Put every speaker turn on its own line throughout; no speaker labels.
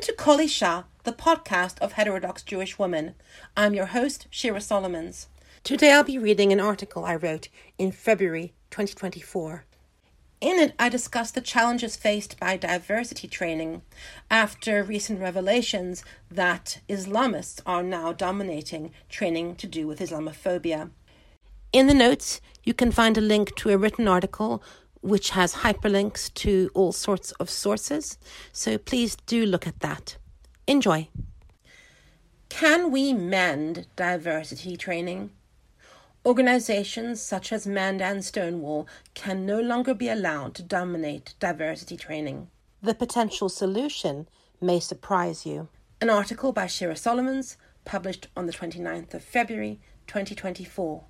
Welcome to Kol Isha, the podcast of heterodox Jewish women. I'm your host, Shira Solomons. Today I'll be reading an article I wrote in February 2024. In it, I discuss the challenges faced by diversity training after recent revelations that Islamists are now dominating training to do with Islamophobia. In the notes, you can find a link to a written article which has hyperlinks to all sorts of sources. So please do look at that. Enjoy. Can we mend diversity training? Organizations such as Mend and Stonewall can no longer be allowed to dominate diversity training. The potential solution may surprise you. An article by Shira Solomons, published on the 29th of February 2024.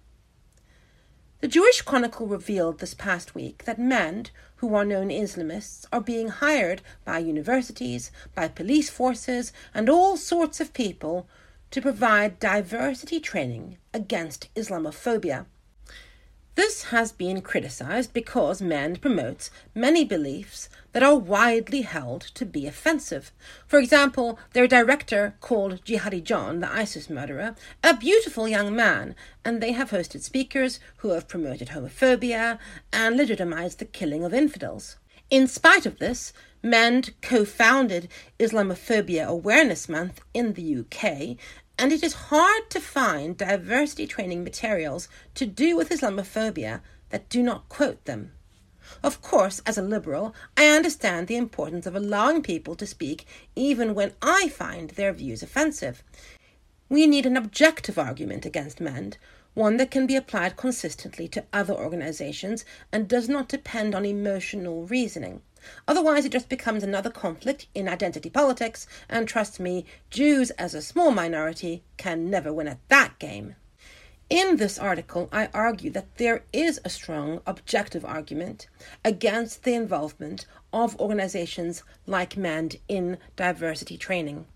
The Jewish Chronicle revealed this past week that MEND, who are known Islamists, are being hired by universities, by police forces, and all sorts of people to provide diversity training against Islamophobia. This has been criticized because MEND promotes many beliefs that are widely held to be offensive. For example, their director called Jihadi John, the ISIS murderer, a beautiful young man, and they have hosted speakers who have promoted homophobia and legitimized the killing of infidels. In spite of this, MEND co founded Islamophobia Awareness Month in the UK and it is hard to find diversity training materials to do with Islamophobia that do not quote them. Of course, as a liberal, I understand the importance of allowing people to speak even when I find their views offensive. We need an objective argument against MEND, one that can be applied consistently to other organizations and does not depend on emotional reasoning. Otherwise, it just becomes another conflict in identity politics, and trust me, Jews as a small minority can never win at that game. In this article, I argue that there is a strong objective argument against the involvement of organizations like MEND in diversity training.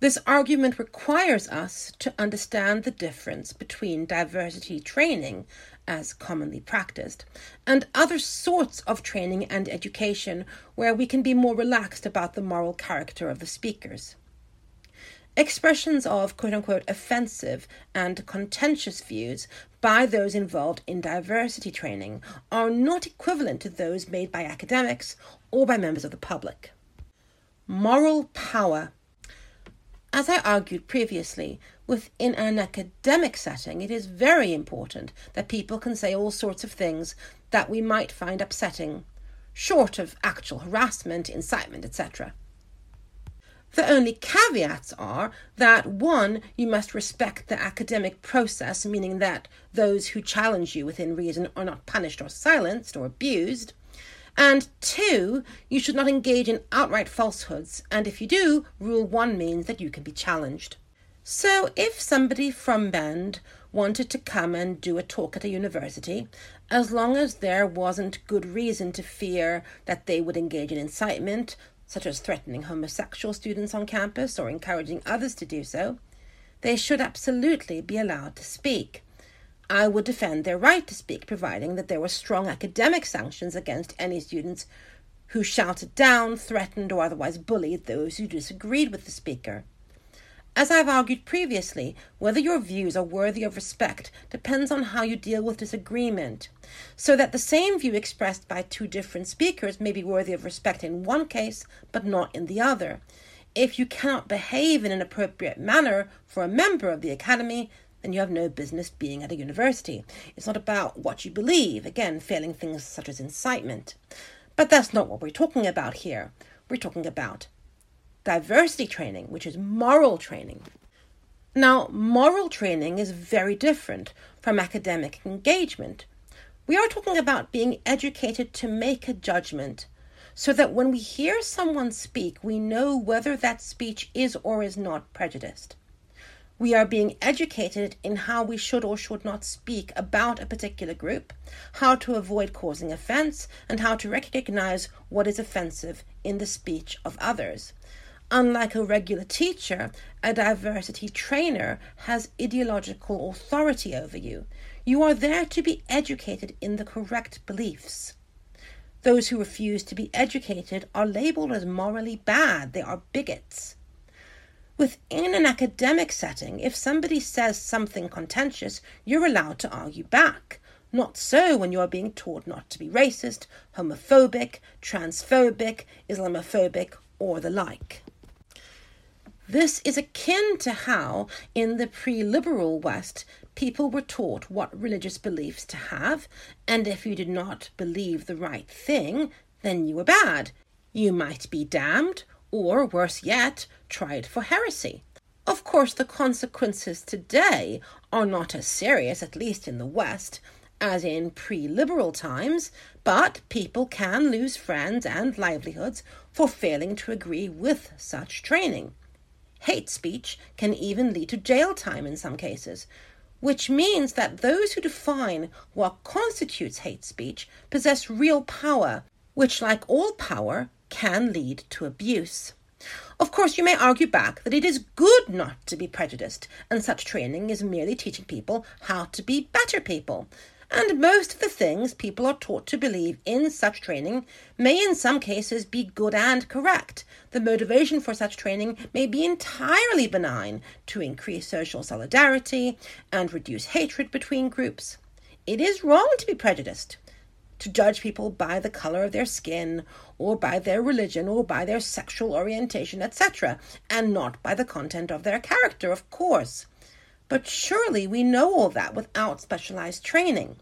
This argument requires us to understand the difference between diversity training, as commonly practiced, and other sorts of training and education where we can be more relaxed about the moral character of the speakers. Expressions of quote unquote offensive and contentious views by those involved in diversity training are not equivalent to those made by academics or by members of the public. Moral power as I argued previously, within an academic setting, it is very important that people can say all sorts of things that we might find upsetting, short of actual harassment, incitement, etc. The only caveats are that one, you must respect the academic process, meaning that those who challenge you within reason are not punished or silenced or abused. And two, you should not engage in outright falsehoods, and if you do, Rule 1 means that you can be challenged. So, if somebody from MEND wanted to come and do a talk at a university, as long as there wasn't good reason to fear that they would engage in incitement, such as threatening homosexual students on campus or encouraging others to do so, they should absolutely be allowed to speak. I would defend their right to speak, providing that there were strong academic sanctions against any students who shouted down, threatened, or otherwise bullied those who disagreed with the speaker. As I've argued previously, whether your views are worthy of respect depends on how you deal with disagreement, so that the same view expressed by two different speakers may be worthy of respect in one case but not in the other. If you cannot behave in an appropriate manner for a member of the Academy, then you have no business being at a university. It's not about what you believe, again, failing things such as incitement. But that's not what we're talking about here. We're talking about diversity training, which is moral training. Now, moral training is very different from academic engagement. We are talking about being educated to make a judgment so that when we hear someone speak, we know whether that speech is or is not prejudiced. We are being educated in how we should or should not speak about a particular group, how to avoid causing offense, and how to recognize what is offensive in the speech of others. Unlike a regular teacher, a diversity trainer has ideological authority over you. You are there to be educated in the correct beliefs. Those who refuse to be educated are labeled as morally bad, they are bigots. Within an academic setting, if somebody says something contentious, you're allowed to argue back. Not so when you are being taught not to be racist, homophobic, transphobic, Islamophobic, or the like. This is akin to how, in the pre liberal West, people were taught what religious beliefs to have, and if you did not believe the right thing, then you were bad. You might be damned, or worse yet, tried for heresy. Of course, the consequences today are not as serious, at least in the West, as in pre liberal times, but people can lose friends and livelihoods for failing to agree with such training. Hate speech can even lead to jail time in some cases, which means that those who define what constitutes hate speech possess real power, which, like all power, can lead to abuse. Of course, you may argue back that it is good not to be prejudiced, and such training is merely teaching people how to be better people. And most of the things people are taught to believe in such training may, in some cases, be good and correct. The motivation for such training may be entirely benign to increase social solidarity and reduce hatred between groups. It is wrong to be prejudiced to judge people by the color of their skin, or by their religion, or by their sexual orientation, etc., and not by the content of their character, of course. But surely we know all that without specialized training.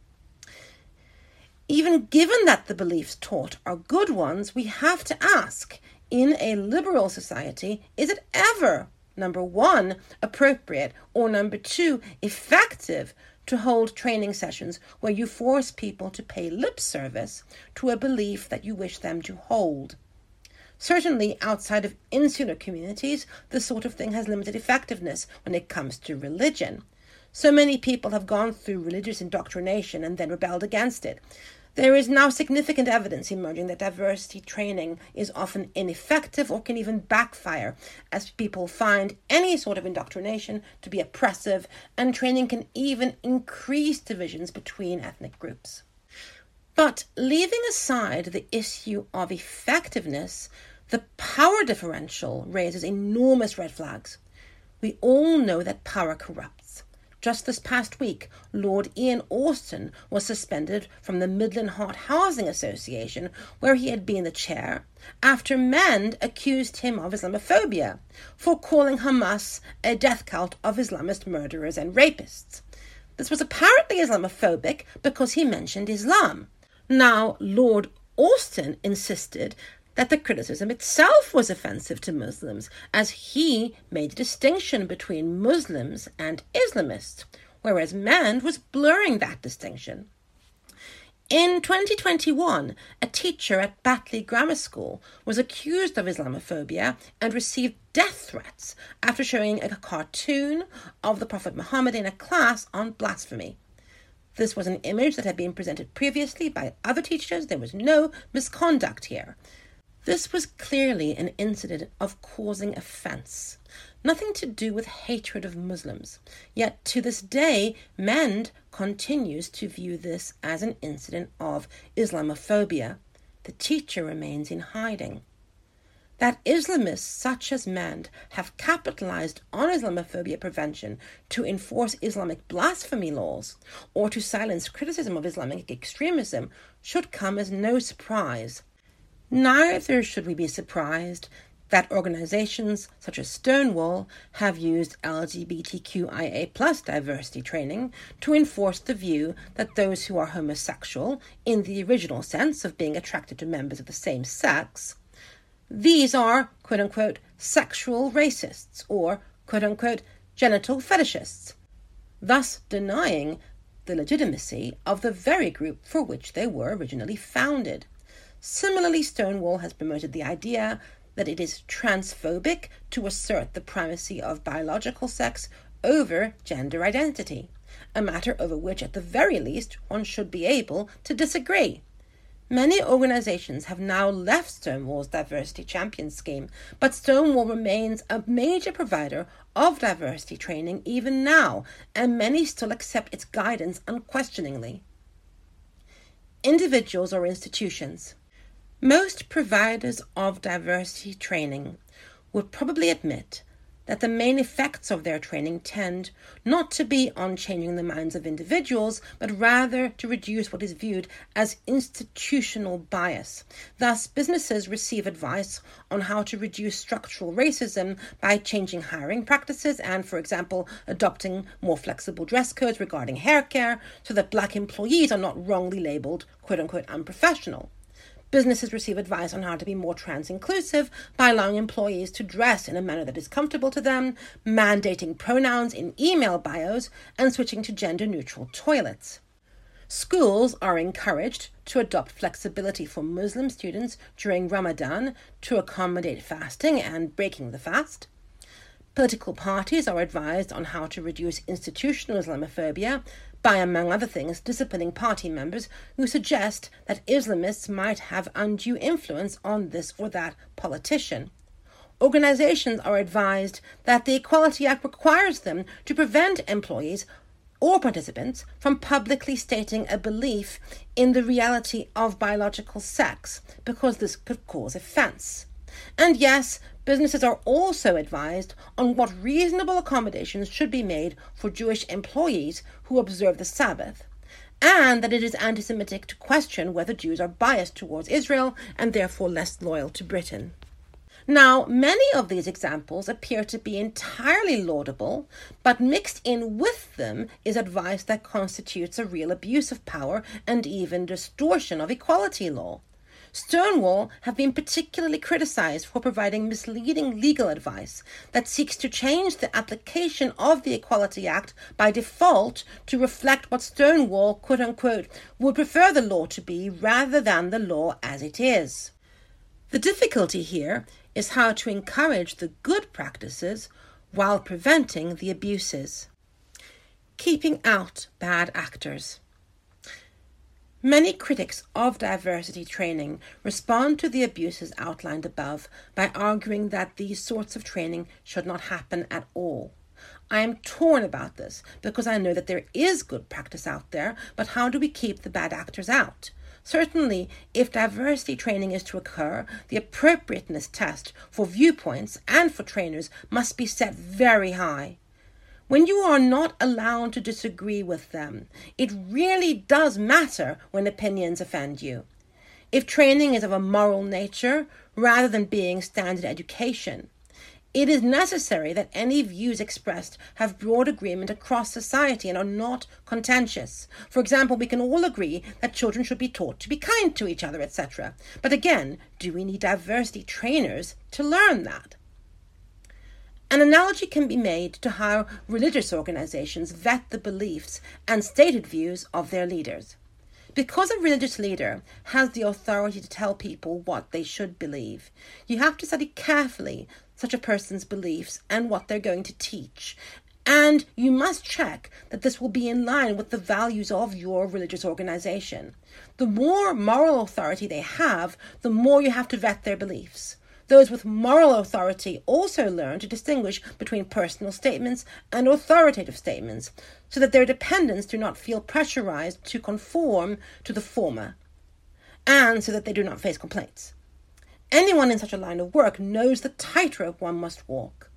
Even given that the beliefs taught are good ones, we have to ask in a liberal society, is it ever, number one, appropriate, or number two, effective to hold training sessions where you force people to pay lip service to a belief that you wish them to hold. Certainly, outside of insular communities, this sort of thing has limited effectiveness when it comes to religion. So many people have gone through religious indoctrination and then rebelled against it. There is now significant evidence emerging that diversity training is often ineffective or can even backfire, as people find any sort of indoctrination to be oppressive, and training can even increase divisions between ethnic groups. But leaving aside the issue of effectiveness, the power differential raises enormous red flags. We all know that power corrupts. Just this past week, Lord Ian Austin was suspended from the Midland Heart Housing Association, where he had been the chair, after MEND accused him of Islamophobia for calling Hamas a death cult of Islamist murderers and rapists. This was apparently Islamophobic because he mentioned Islam. Now, Lord Austin insisted that the criticism itself was offensive to Muslims, as he made a distinction between Muslims and Islamists, whereas MEND was blurring that distinction. In 2021, a teacher at Batley Grammar School was accused of Islamophobia and received death threats after showing a cartoon of the Prophet Muhammad in a class on blasphemy. This was an image that had been presented previously by other teachers. There was no misconduct here. This was clearly an incident of causing offence, nothing to do with hatred of Muslims. Yet to this day, MEND continues to view this as an incident of Islamophobia. The teacher remains in hiding. That Islamists such as MEND have capitalized on Islamophobia prevention to enforce Islamic blasphemy laws or to silence criticism of Islamic extremism should come as no surprise. Neither should we be surprised that organizations such as Stonewall have used LGBTQIA plus diversity training to enforce the view that those who are homosexual, in the original sense of being attracted to members of the same sex, these are quote unquote sexual racists or quote unquote genital fetishists, thus denying the legitimacy of the very group for which they were originally founded. Similarly, Stonewall has promoted the idea that it is transphobic to assert the primacy of biological sex over gender identity, a matter over which, at the very least, one should be able to disagree. Many organizations have now left Stonewall's diversity champion scheme, but Stonewall remains a major provider of diversity training even now, and many still accept its guidance unquestioningly. Individuals or institutions Most providers of diversity training would probably admit that the main effects of their training tend not to be on changing the minds of individuals, but rather to reduce what is viewed as institutional bias. Thus, businesses receive advice on how to reduce structural racism by changing hiring practices and, for example, adopting more flexible dress codes regarding hair care so that black employees are not wrongly labeled quote unquote unprofessional. Businesses receive advice on how to be more trans inclusive by allowing employees to dress in a manner that is comfortable to them, mandating pronouns in email bios, and switching to gender neutral toilets. Schools are encouraged to adopt flexibility for Muslim students during Ramadan to accommodate fasting and breaking the fast. Political parties are advised on how to reduce institutional Islamophobia by, among other things, disciplining party members who suggest that Islamists might have undue influence on this or that politician. Organizations are advised that the Equality Act requires them to prevent employees or participants from publicly stating a belief in the reality of biological sex because this could cause offense. And yes, businesses are also advised on what reasonable accommodations should be made for Jewish employees who observe the Sabbath, and that it is anti Semitic to question whether Jews are biased towards Israel and therefore less loyal to Britain. Now, many of these examples appear to be entirely laudable, but mixed in with them is advice that constitutes a real abuse of power and even distortion of equality law. Stonewall have been particularly criticized for providing misleading legal advice that seeks to change the application of the Equality Act by default to reflect what Stonewall, quote unquote, would prefer the law to be rather than the law as it is. The difficulty here is how to encourage the good practices while preventing the abuses. Keeping out bad actors. Many critics of diversity training respond to the abuses outlined above by arguing that these sorts of training should not happen at all. I am torn about this because I know that there is good practice out there, but how do we keep the bad actors out? Certainly, if diversity training is to occur, the appropriateness test for viewpoints and for trainers must be set very high. When you are not allowed to disagree with them, it really does matter when opinions offend you. If training is of a moral nature rather than being standard education, it is necessary that any views expressed have broad agreement across society and are not contentious. For example, we can all agree that children should be taught to be kind to each other, etc. But again, do we need diversity trainers to learn that? An analogy can be made to how religious organizations vet the beliefs and stated views of their leaders. Because a religious leader has the authority to tell people what they should believe, you have to study carefully such a person's beliefs and what they're going to teach. And you must check that this will be in line with the values of your religious organization. The more moral authority they have, the more you have to vet their beliefs. Those with moral authority also learn to distinguish between personal statements and authoritative statements, so that their dependents do not feel pressurized to conform to the former, and so that they do not face complaints. Anyone in such a line of work knows the tightrope one must walk.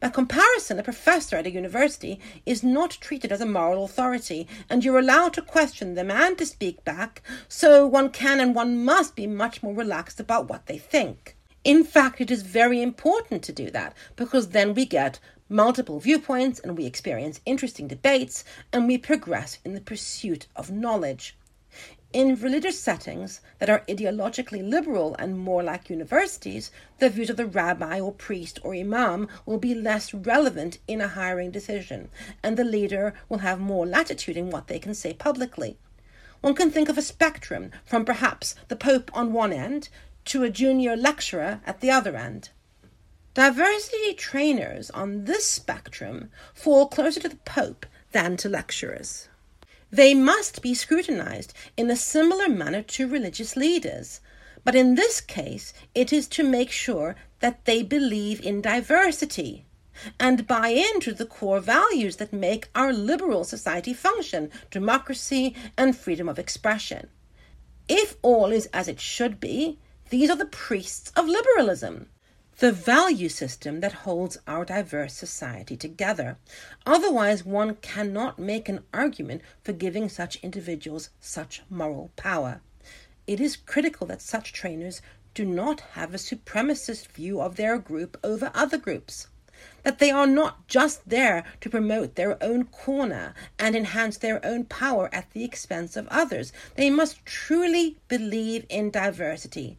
By comparison, a professor at a university is not treated as a moral authority, and you're allowed to question them and to speak back, so one can and one must be much more relaxed about what they think. In fact, it is very important to do that because then we get multiple viewpoints and we experience interesting debates and we progress in the pursuit of knowledge. In religious settings that are ideologically liberal and more like universities, the views of the rabbi or priest or imam will be less relevant in a hiring decision, and the leader will have more latitude in what they can say publicly. One can think of a spectrum from perhaps the Pope on one end to a junior lecturer at the other end. Diversity trainers on this spectrum fall closer to the Pope than to lecturers. They must be scrutinized in a similar manner to religious leaders, but in this case it is to make sure that they believe in diversity and buy into the core values that make our liberal society function democracy and freedom of expression. If all is as it should be, These are the priests of liberalism the value system that holds our diverse society together. Otherwise, one cannot make an argument for giving such individuals such moral power. It is critical that such trainers do not have a supremacist view of their group over other groups. That they are not just there to promote their own corner and enhance their own power at the expense of others. They must truly believe in diversity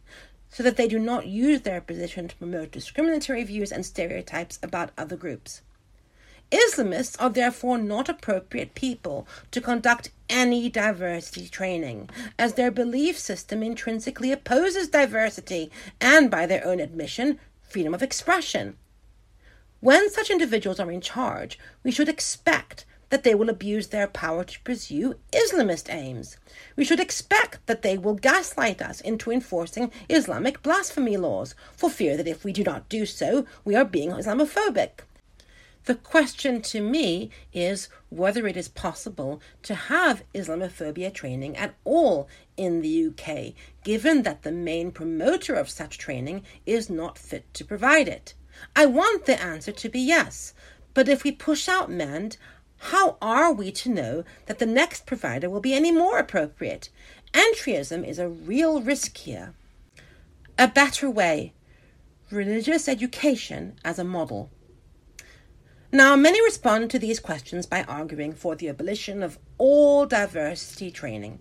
so that they do not use their position to promote discriminatory views and stereotypes about other groups. Islamists are therefore not appropriate people to conduct any diversity training, as their belief system intrinsically opposes diversity and, by their own admission, freedom of expression. When such individuals are in charge, we should expect that they will abuse their power to pursue Islamist aims. We should expect that they will gaslight us into enforcing Islamic blasphemy laws, for fear that if we do not do so, we are being Islamophobic. The question to me is whether it is possible to have Islamophobia training at all in the UK, given that the main promoter of such training is not fit to provide it. I want the answer to be yes, but if we push out MEND, how are we to know that the next provider will be any more appropriate? Entryism is a real risk here. A better way religious education as a model. Now, many respond to these questions by arguing for the abolition of all diversity training.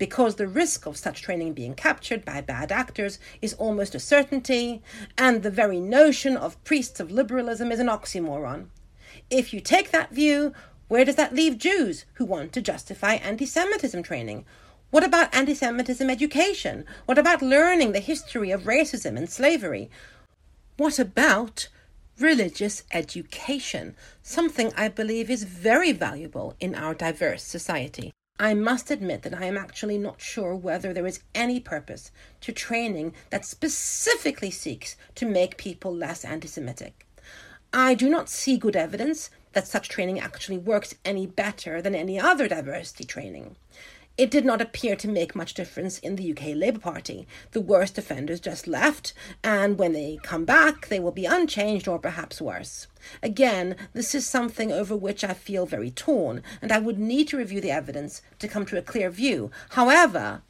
Because the risk of such training being captured by bad actors is almost a certainty, and the very notion of priests of liberalism is an oxymoron. If you take that view, where does that leave Jews who want to justify anti Semitism training? What about anti Semitism education? What about learning the history of racism and slavery? What about religious education? Something I believe is very valuable in our diverse society. I must admit that I am actually not sure whether there is any purpose to training that specifically seeks to make people less anti Semitic. I do not see good evidence that such training actually works any better than any other diversity training. It did not appear to make much difference in the UK Labour Party. The worst offenders just left, and when they come back, they will be unchanged or perhaps worse. Again, this is something over which I feel very torn, and I would need to review the evidence to come to a clear view. However,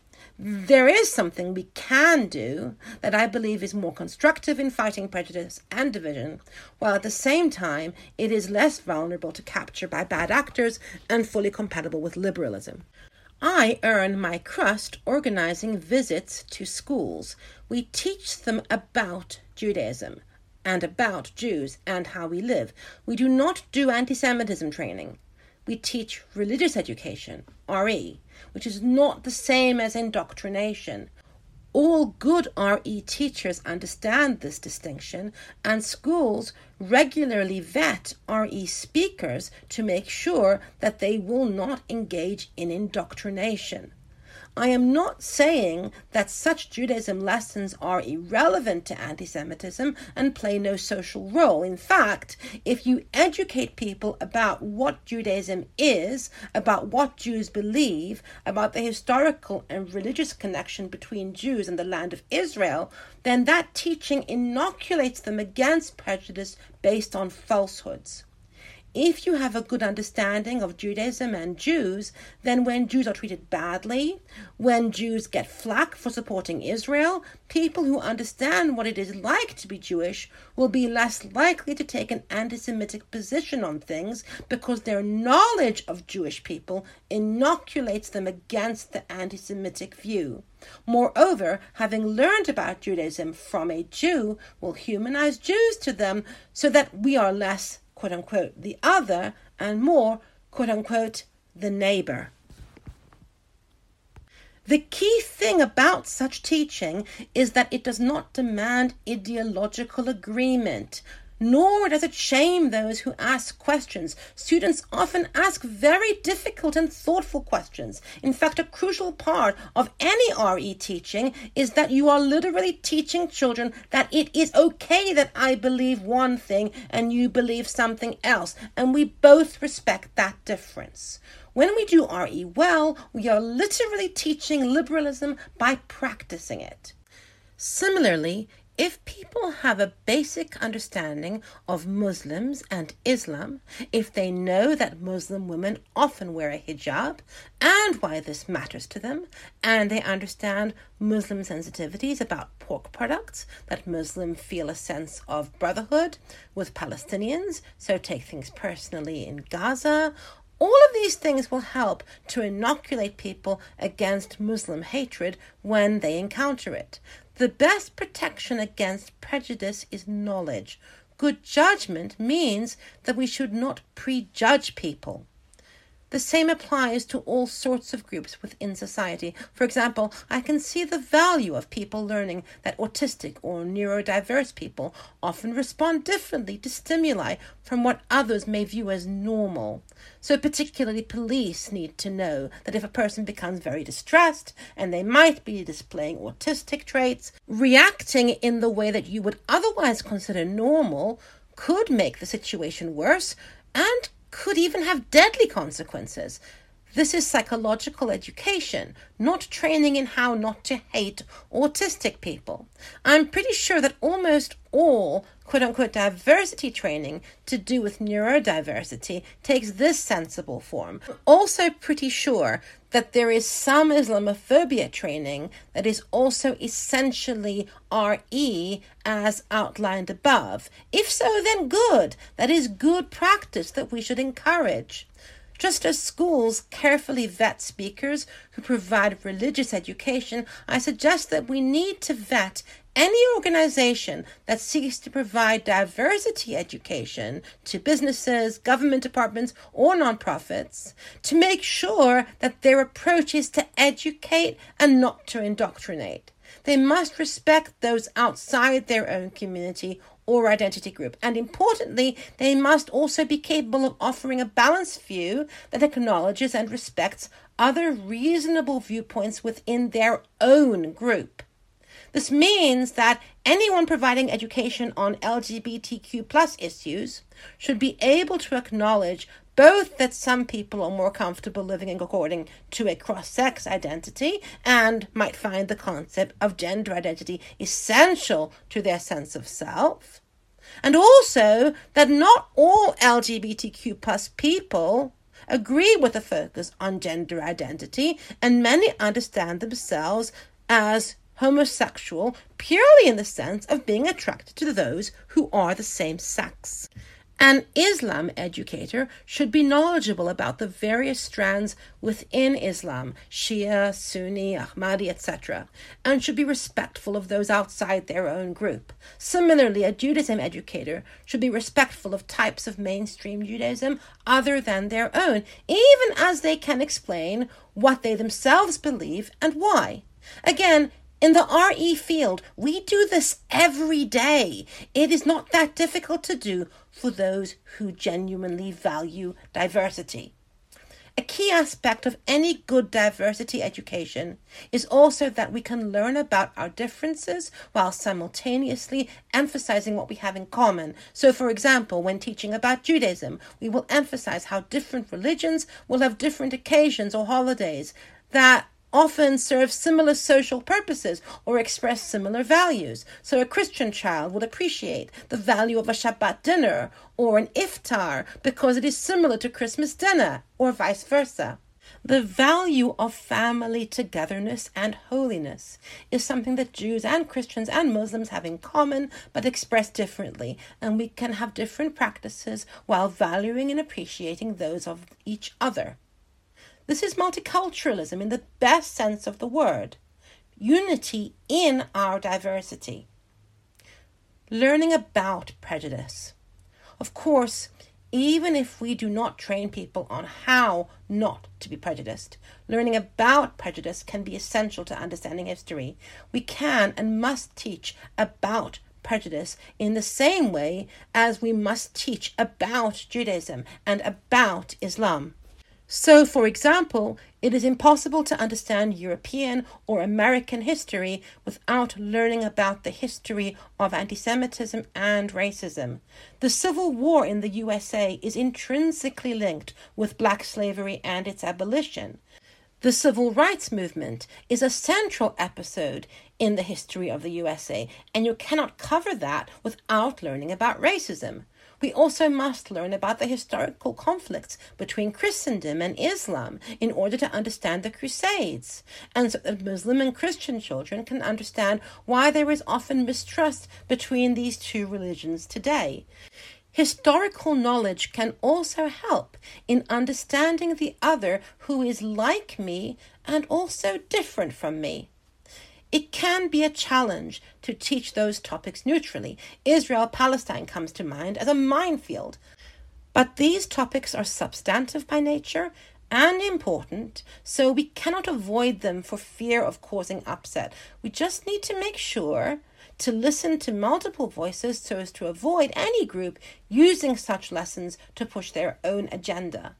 there is something we can do that I believe is more constructive in fighting prejudice and division, while at the same time it is less vulnerable to capture by bad actors and fully compatible with liberalism. I earn my crust organizing visits to schools. We teach them about Judaism and about Jews and how we live. We do not do anti Semitism training. We teach religious education, RE which is not the same as indoctrination. All good RE teachers understand this distinction, and schools regularly vet RE speakers to make sure that they will not engage in indoctrination. I am not saying that such Judaism lessons are irrelevant to anti Semitism and play no social role. In fact, if you educate people about what Judaism is, about what Jews believe, about the historical and religious connection between Jews and the land of Israel, then that teaching inoculates them against prejudice based on falsehoods. If you have a good understanding of Judaism and Jews, then when Jews are treated badly, when Jews get flack for supporting Israel, people who understand what it is like to be Jewish will be less likely to take an anti Semitic position on things because their knowledge of Jewish people inoculates them against the anti Semitic view. Moreover, having learned about Judaism from a Jew will humanize Jews to them so that we are less quote unquote, the other, and more, quote unquote, the neighbor. The key thing about such teaching is that it does not demand ideological agreement, nor does it shame those who ask questions. Students often ask very difficult and thoughtful questions. In fact, a crucial part of any RE teaching is that you are literally teaching children that it is okay that I believe one thing and you believe something else, and we both respect that difference. When we do RE well, we are literally teaching liberalism by practicing it. Similarly, if people have a basic understanding of Muslims and Islam, if they know that Muslim women often wear a hijab and why this matters to them, and they understand Muslim sensitivities about pork products, that Muslims feel a sense of brotherhood with Palestinians, so take things personally in Gaza, all of these things will help to inoculate people against Muslim hatred when they encounter it. The best protection against prejudice is knowledge. Good judgment means that we should not prejudge people. The same applies to all sorts of groups within society. For example, I can see the value of people learning that autistic or neurodiverse people often respond differently to stimuli from what others may view as normal. So, particularly, police need to know that if a person becomes very distressed and they might be displaying autistic traits, reacting in the way that you would otherwise consider normal could make the situation worse and could even have deadly consequences. This is psychological education, not training in how not to hate autistic people. I'm pretty sure that almost all quote unquote diversity training to do with neurodiversity takes this sensible form. Also, pretty sure that there is some Islamophobia training that is also essentially RE as outlined above. If so, then good. That is good practice that we should encourage. Just as schools carefully vet speakers who provide religious education, I suggest that we need to vet any organization that seeks to provide diversity education to businesses, government departments, or nonprofits to make sure that their approach is to educate and not to indoctrinate. They must respect those outside their own community or identity group. And importantly, they must also be capable of offering a balanced view that acknowledges and respects other reasonable viewpoints within their own group. This means that anyone providing education on LGBTQ plus issues should be able to acknowledge both that some people are more comfortable living according to a cross sex identity and might find the concept of gender identity essential to their sense of self, and also that not all LGBTQ plus people agree with the focus on gender identity, and many understand themselves as homosexual purely in the sense of being attracted to those who are the same sex. An Islam educator should be knowledgeable about the various strands within Islam, Shia, Sunni, Ahmadi, etc., and should be respectful of those outside their own group. Similarly, a Judaism educator should be respectful of types of mainstream Judaism other than their own, even as they can explain what they themselves believe and why. Again, in the RE field, we do this every day. It is not that difficult to do for those who genuinely value diversity. A key aspect of any good diversity education is also that we can learn about our differences while simultaneously emphasizing what we have in common. So, for example, when teaching about Judaism, we will emphasize how different religions will have different occasions or holidays that often serve similar social purposes or express similar values. So a Christian child would appreciate the value of a Shabbat dinner or an iftar because it is similar to Christmas dinner, or vice versa. The value of family togetherness and holiness is something that Jews and Christians and Muslims have in common but express differently, and we can have different practices while valuing and appreciating those of each other. This is multiculturalism in the best sense of the word unity in our diversity. Learning about prejudice. Of course, even if we do not train people on how not to be prejudiced, learning about prejudice can be essential to understanding history. We can and must teach about prejudice in the same way as we must teach about Judaism and about Islam. So, for example, it is impossible to understand European or American history without learning about the history of anti Semitism and racism. The Civil War in the USA is intrinsically linked with black slavery and its abolition. The civil rights movement is a central episode in the history of the USA, and you cannot cover that without learning about racism. We also must learn about the historical conflicts between Christendom and Islam in order to understand the Crusades, and so that Muslim and Christian children can understand why there is often mistrust between these two religions today. Historical knowledge can also help in understanding the other who is like me and also different from me. It can be a challenge to teach those topics neutrally. Israel Palestine comes to mind as a minefield. But these topics are substantive by nature and important, so we cannot avoid them for fear of causing upset. We just need to make sure to listen to multiple voices so as to avoid any group using such lessons to push their own agenda.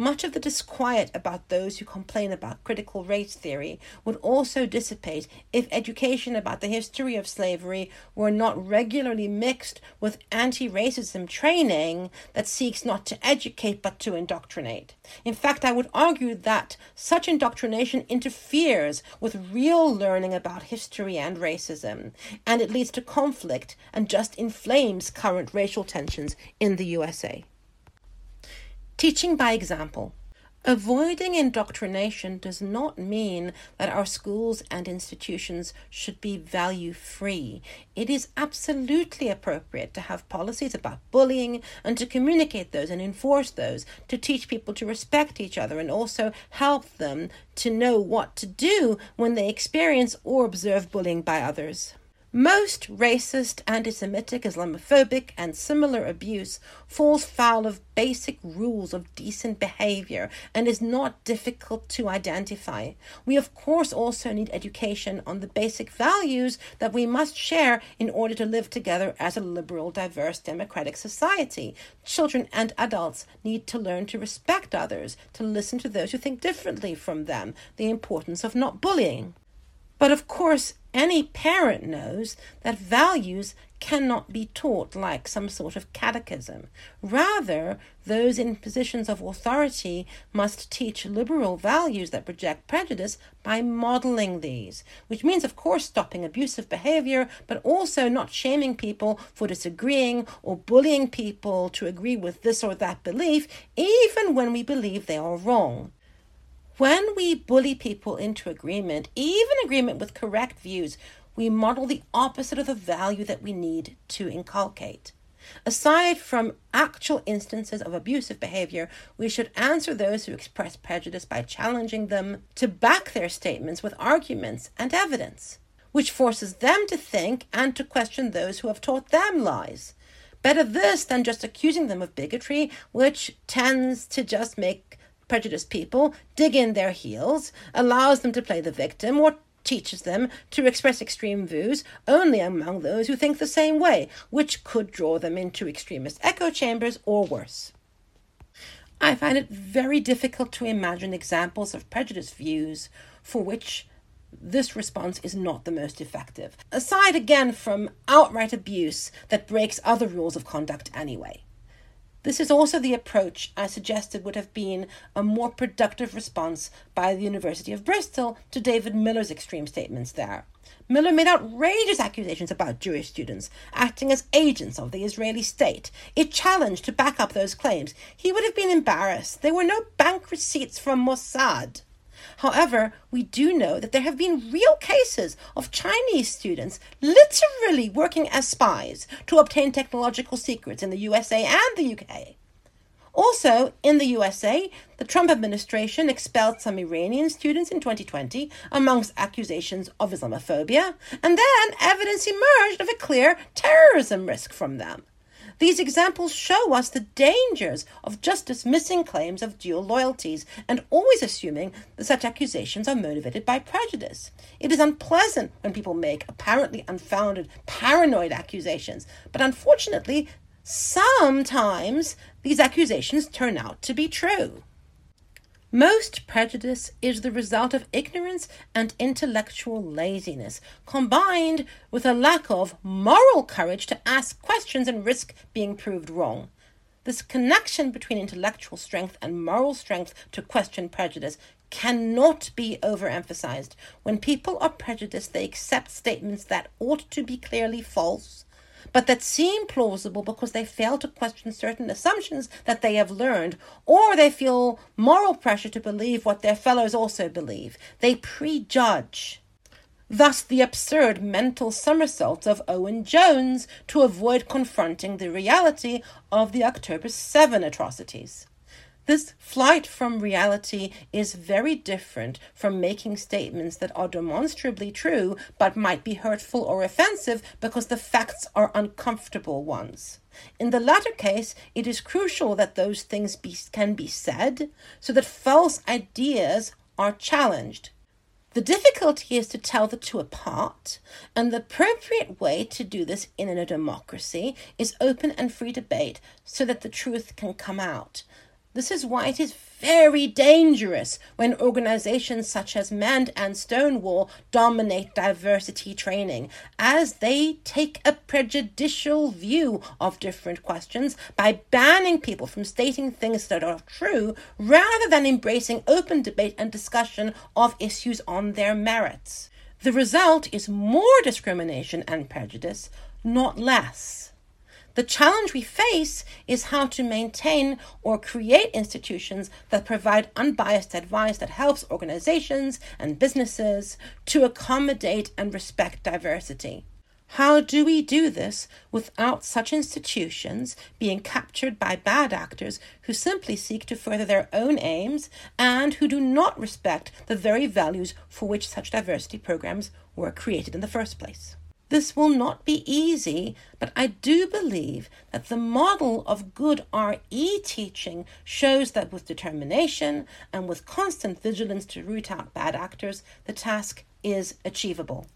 Much of the disquiet about those who complain about critical race theory would also dissipate if education about the history of slavery were not regularly mixed with anti racism training that seeks not to educate but to indoctrinate. In fact, I would argue that such indoctrination interferes with real learning about history and racism, and it leads to conflict and just inflames current racial tensions in the USA. Teaching by example. Avoiding indoctrination does not mean that our schools and institutions should be value free. It is absolutely appropriate to have policies about bullying and to communicate those and enforce those, to teach people to respect each other and also help them to know what to do when they experience or observe bullying by others. Most racist, anti Semitic, Islamophobic, and similar abuse falls foul of basic rules of decent behavior and is not difficult to identify. We, of course, also need education on the basic values that we must share in order to live together as a liberal, diverse, democratic society. Children and adults need to learn to respect others, to listen to those who think differently from them, the importance of not bullying. But of course, any parent knows that values cannot be taught like some sort of catechism. Rather, those in positions of authority must teach liberal values that project prejudice by modeling these, which means, of course, stopping abusive behavior, but also not shaming people for disagreeing or bullying people to agree with this or that belief, even when we believe they are wrong. When we bully people into agreement, even agreement with correct views, we model the opposite of the value that we need to inculcate. Aside from actual instances of abusive behavior, we should answer those who express prejudice by challenging them to back their statements with arguments and evidence, which forces them to think and to question those who have taught them lies. Better this than just accusing them of bigotry, which tends to just make prejudiced people dig in their heels, allows them to play the victim, or teaches them to express extreme views only among those who think the same way, which could draw them into extremist echo chambers or worse. I find it very difficult to imagine examples of prejudiced views for which this response is not the most effective, aside again from outright abuse that breaks other rules of conduct anyway. This is also the approach I suggested would have been a more productive response by the University of Bristol to David Miller's extreme statements there. Miller made outrageous accusations about Jewish students acting as agents of the Israeli state. It challenged to back up those claims. He would have been embarrassed. There were no bank receipts from Mossad. However, we do know that there have been real cases of Chinese students literally working as spies to obtain technological secrets in the USA and the UK. Also, in the USA, the Trump administration expelled some Iranian students in 2020 amongst accusations of Islamophobia, and then evidence emerged of a clear terrorism risk from them. These examples show us the dangers of just dismissing claims of dual loyalties and always assuming that such accusations are motivated by prejudice. It is unpleasant when people make apparently unfounded, paranoid accusations, but unfortunately, sometimes these accusations turn out to be true. Most prejudice is the result of ignorance and intellectual laziness, combined with a lack of moral courage to ask questions and risk being proved wrong. This connection between intellectual strength and moral strength to question prejudice cannot be overemphasized. When people are prejudiced, they accept statements that ought to be clearly false, but that seem plausible because they fail to question certain assumptions that they have learned, or they feel moral pressure to believe what their fellows also believe. They prejudge. Thus, the absurd mental somersaults of Owen Jones to avoid confronting the reality of the October 7 atrocities. This flight from reality is very different from making statements that are demonstrably true but might be hurtful or offensive because the facts are uncomfortable ones. In the latter case, it is crucial that those things be, can be said so that false ideas are challenged. The difficulty is to tell the two apart, and the appropriate way to do this in a democracy is open and free debate so that the truth can come out. This is why it is very dangerous when organizations such as MEND and Stonewall dominate diversity training, as they take a prejudicial view of different questions by banning people from stating things that are true rather than embracing open debate and discussion of issues on their merits. The result is more discrimination and prejudice, not less. The challenge we face is how to maintain or create institutions that provide unbiased advice that helps organizations and businesses to accommodate and respect diversity. How do we do this without such institutions being captured by bad actors who simply seek to further their own aims and who do not respect the very values for which such diversity programs were created in the first place? This will not be easy, but I do believe that the model of good RE teaching shows that with determination and with constant vigilance to root out bad actors, the task is achievable.